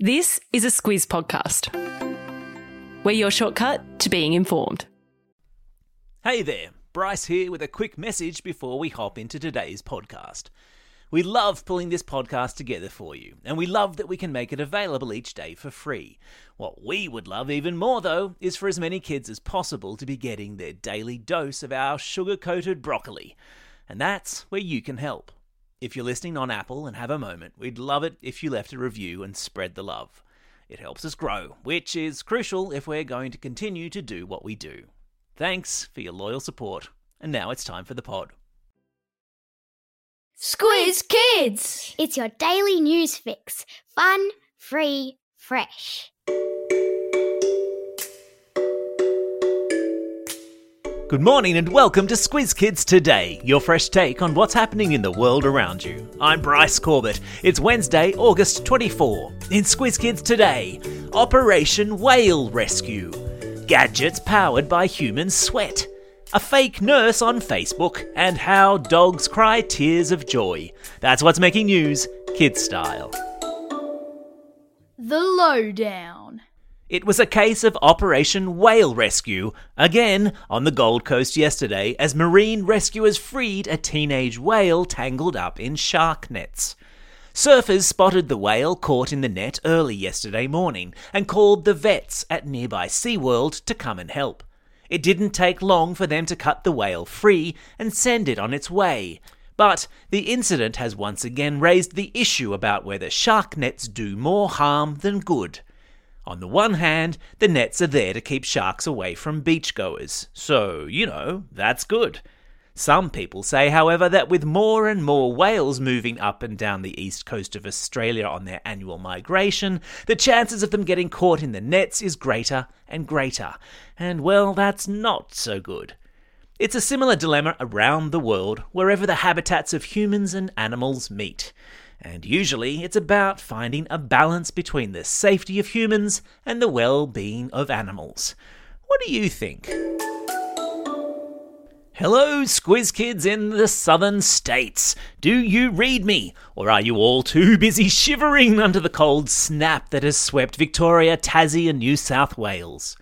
This is a Squiz podcast. We're your shortcut to being informed. Hey there, Bryce here with a quick message before we hop into today's podcast. We love pulling this podcast together for you, and we love that we can make it available each day for free. What we would love even more, though, is for as many kids as possible to be getting their daily dose of our sugar coated broccoli. And that's where you can help. If you're listening on Apple and have a moment, we'd love it if you left a review and spread the love. It helps us grow, which is crucial if we're going to continue to do what we do. Thanks for your loyal support, and now it's time for the pod. Squiz Kids! It's your daily news fix. Fun, free, fresh. Good morning and welcome to Squiz Kids Today, your fresh take on what's happening in the world around you. I'm Bryce Corbett. It's Wednesday, August 24. In Squiz Kids Today, Operation Whale Rescue, gadgets powered by human sweat, a fake nurse on Facebook, and how dogs cry tears of joy. That's what's making news, kid style. The Lowdown. It was a case of Operation Whale Rescue, again on the Gold Coast yesterday, as marine rescuers freed a teenage whale tangled up in shark nets. Surfers spotted the whale caught in the net early yesterday morning and called the vets at nearby SeaWorld to come and help. It didn't take long for them to cut the whale free and send it on its way. But the incident has once again raised the issue about whether shark nets do more harm than good. On the one hand, the nets are there to keep sharks away from beachgoers, so, you know, that's good. Some people say, however, that with more and more whales moving up and down the east coast of Australia on their annual migration, the chances of them getting caught in the nets is greater and greater. And well, that's not so good. It's a similar dilemma around the world, wherever the habitats of humans and animals meet. And usually it's about finding a balance between the safety of humans and the well being of animals. What do you think? Hello, Squiz Kids in the southern states. Do you read me? Or are you all too busy shivering under the cold snap that has swept Victoria, Tassie, and New South Wales?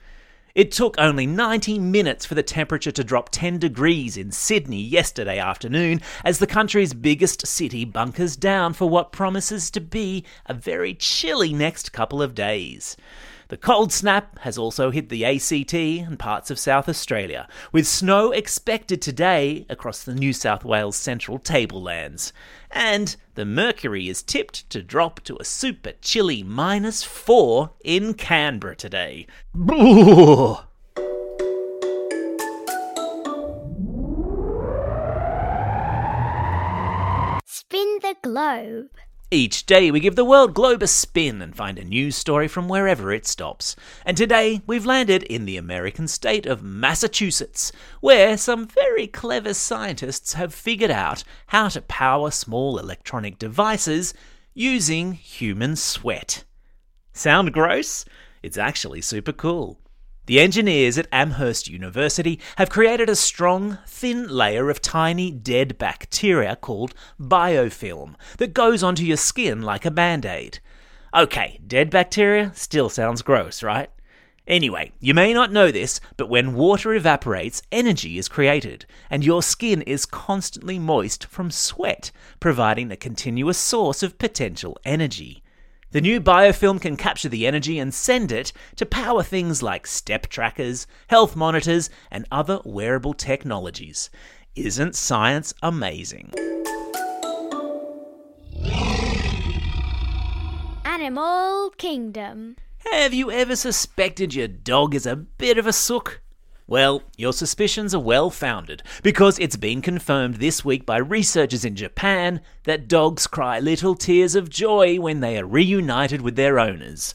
It took only 90 minutes for the temperature to drop 10 degrees in Sydney yesterday afternoon as the country's biggest city bunkers down for what promises to be a very chilly next couple of days. The cold snap has also hit the ACT and parts of South Australia, with snow expected today across the New South Wales central tablelands. And the mercury is tipped to drop to a super chilly minus four in Canberra today. Spin the globe. Each day we give the world globe a spin and find a news story from wherever it stops. And today we've landed in the American state of Massachusetts, where some very clever scientists have figured out how to power small electronic devices using human sweat. Sound gross? It's actually super cool. The engineers at Amherst University have created a strong, thin layer of tiny dead bacteria called biofilm that goes onto your skin like a band aid. Okay, dead bacteria still sounds gross, right? Anyway, you may not know this, but when water evaporates, energy is created, and your skin is constantly moist from sweat, providing a continuous source of potential energy. The new biofilm can capture the energy and send it to power things like step trackers, health monitors, and other wearable technologies. Isn't science amazing? Animal Kingdom. Have you ever suspected your dog is a bit of a sook? Well, your suspicions are well founded because it's been confirmed this week by researchers in Japan that dogs cry little tears of joy when they are reunited with their owners.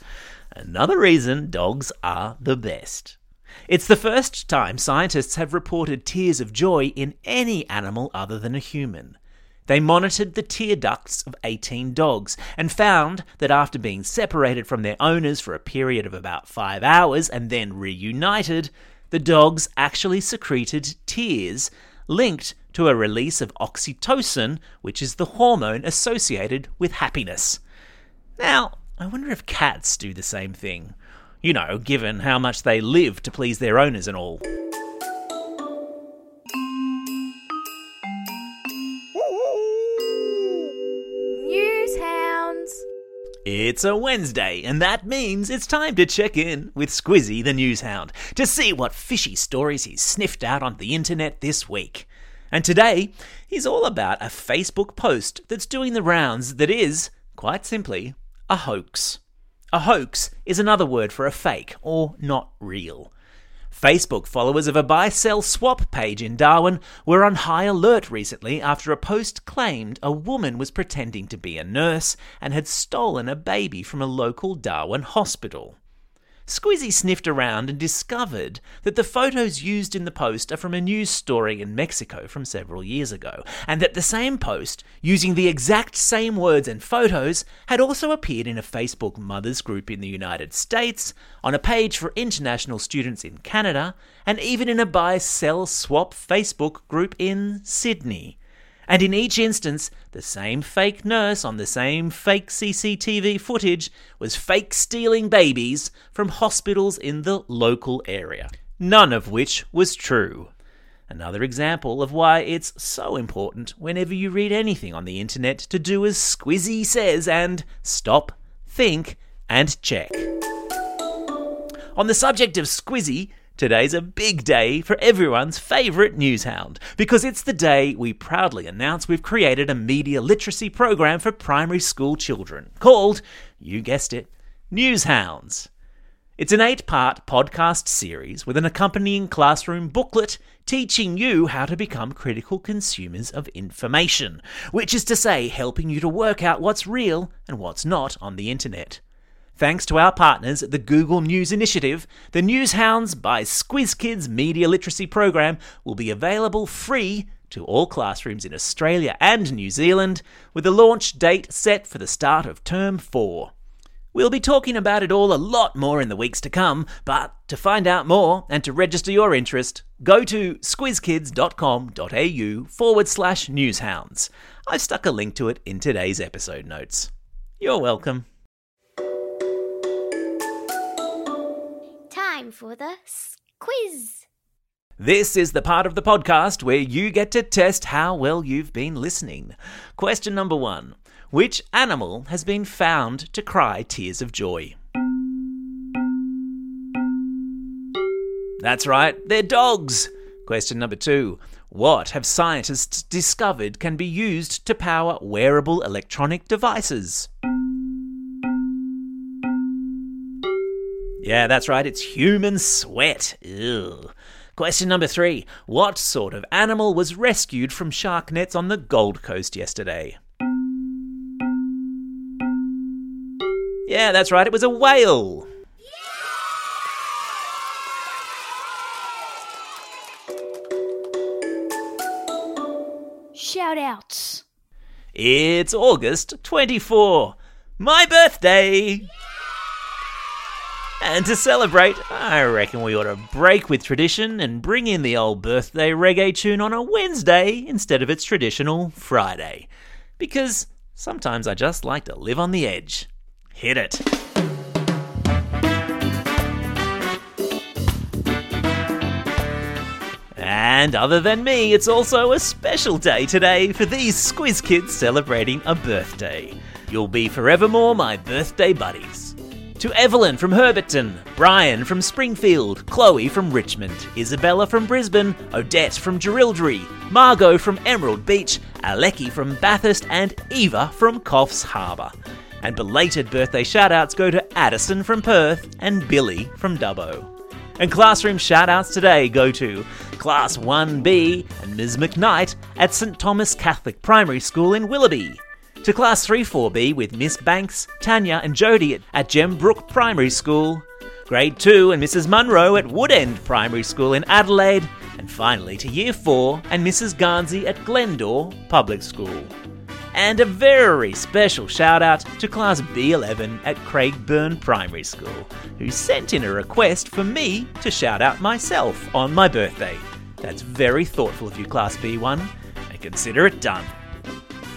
Another reason dogs are the best. It's the first time scientists have reported tears of joy in any animal other than a human. They monitored the tear ducts of 18 dogs and found that after being separated from their owners for a period of about five hours and then reunited, the dogs actually secreted tears linked to a release of oxytocin, which is the hormone associated with happiness. Now, I wonder if cats do the same thing. You know, given how much they live to please their owners and all. It's a Wednesday, and that means it's time to check in with Squizzy the Newshound to see what fishy stories he's sniffed out on the internet this week. And today, he's all about a Facebook post that's doing the rounds that is, quite simply, a hoax. A hoax is another word for a fake or not real. Facebook followers of a buy sell swap page in Darwin were on high alert recently after a post claimed a woman was pretending to be a nurse and had stolen a baby from a local Darwin hospital. Squizzy sniffed around and discovered that the photos used in the post are from a news story in Mexico from several years ago, and that the same post, using the exact same words and photos, had also appeared in a Facebook mothers group in the United States, on a page for international students in Canada, and even in a buy sell swap Facebook group in Sydney. And in each instance, the same fake nurse on the same fake CCTV footage was fake stealing babies from hospitals in the local area. None of which was true. Another example of why it's so important whenever you read anything on the internet to do as Squizzy says and stop, think, and check. On the subject of Squizzy, Today's a big day for everyone's favourite newshound because it's the day we proudly announce we've created a media literacy program for primary school children called, you guessed it, Newshounds. It's an eight part podcast series with an accompanying classroom booklet teaching you how to become critical consumers of information, which is to say, helping you to work out what's real and what's not on the internet. Thanks to our partners the Google News Initiative, the News Hounds by Squiz Kids Media Literacy Program will be available free to all classrooms in Australia and New Zealand, with a launch date set for the start of Term 4. We'll be talking about it all a lot more in the weeks to come, but to find out more and to register your interest, go to squizkids.com.au forward slash newshounds. I've stuck a link to it in today's episode notes. You're welcome. Time for the quiz. This is the part of the podcast where you get to test how well you've been listening. Question number one Which animal has been found to cry tears of joy? That's right, they're dogs. Question number two What have scientists discovered can be used to power wearable electronic devices? Yeah, that's right, it's human sweat. Ew. Question number three What sort of animal was rescued from shark nets on the Gold Coast yesterday? Yeah, that's right, it was a whale. Shout outs. It's August 24, my birthday! And to celebrate, I reckon we ought to break with tradition and bring in the old birthday reggae tune on a Wednesday instead of its traditional Friday. Because sometimes I just like to live on the edge. Hit it. And other than me, it's also a special day today for these Squiz kids celebrating a birthday. You'll be forevermore my birthday buddies. To Evelyn from Herberton, Brian from Springfield, Chloe from Richmond, Isabella from Brisbane, Odette from Jerilderie, Margot from Emerald Beach, Aleki from Bathurst, and Eva from Coffs Harbour. And belated birthday shoutouts go to Addison from Perth and Billy from Dubbo. And classroom shoutouts today go to Class 1B and Ms. McKnight at St Thomas Catholic Primary School in Willoughby. To Class 3 4B with Miss Banks, Tanya, and Jody at, Gembrook Primary School. Grade 2 and Mrs. Munro at Woodend Primary School in Adelaide. And finally to Year 4 and Mrs. Garnsey at Glendore Public School. And a very special shout out to Class B11 at Craigburn Primary School, who sent in a request for me to shout out myself on my birthday. That's very thoughtful of you, Class B1, and consider it done.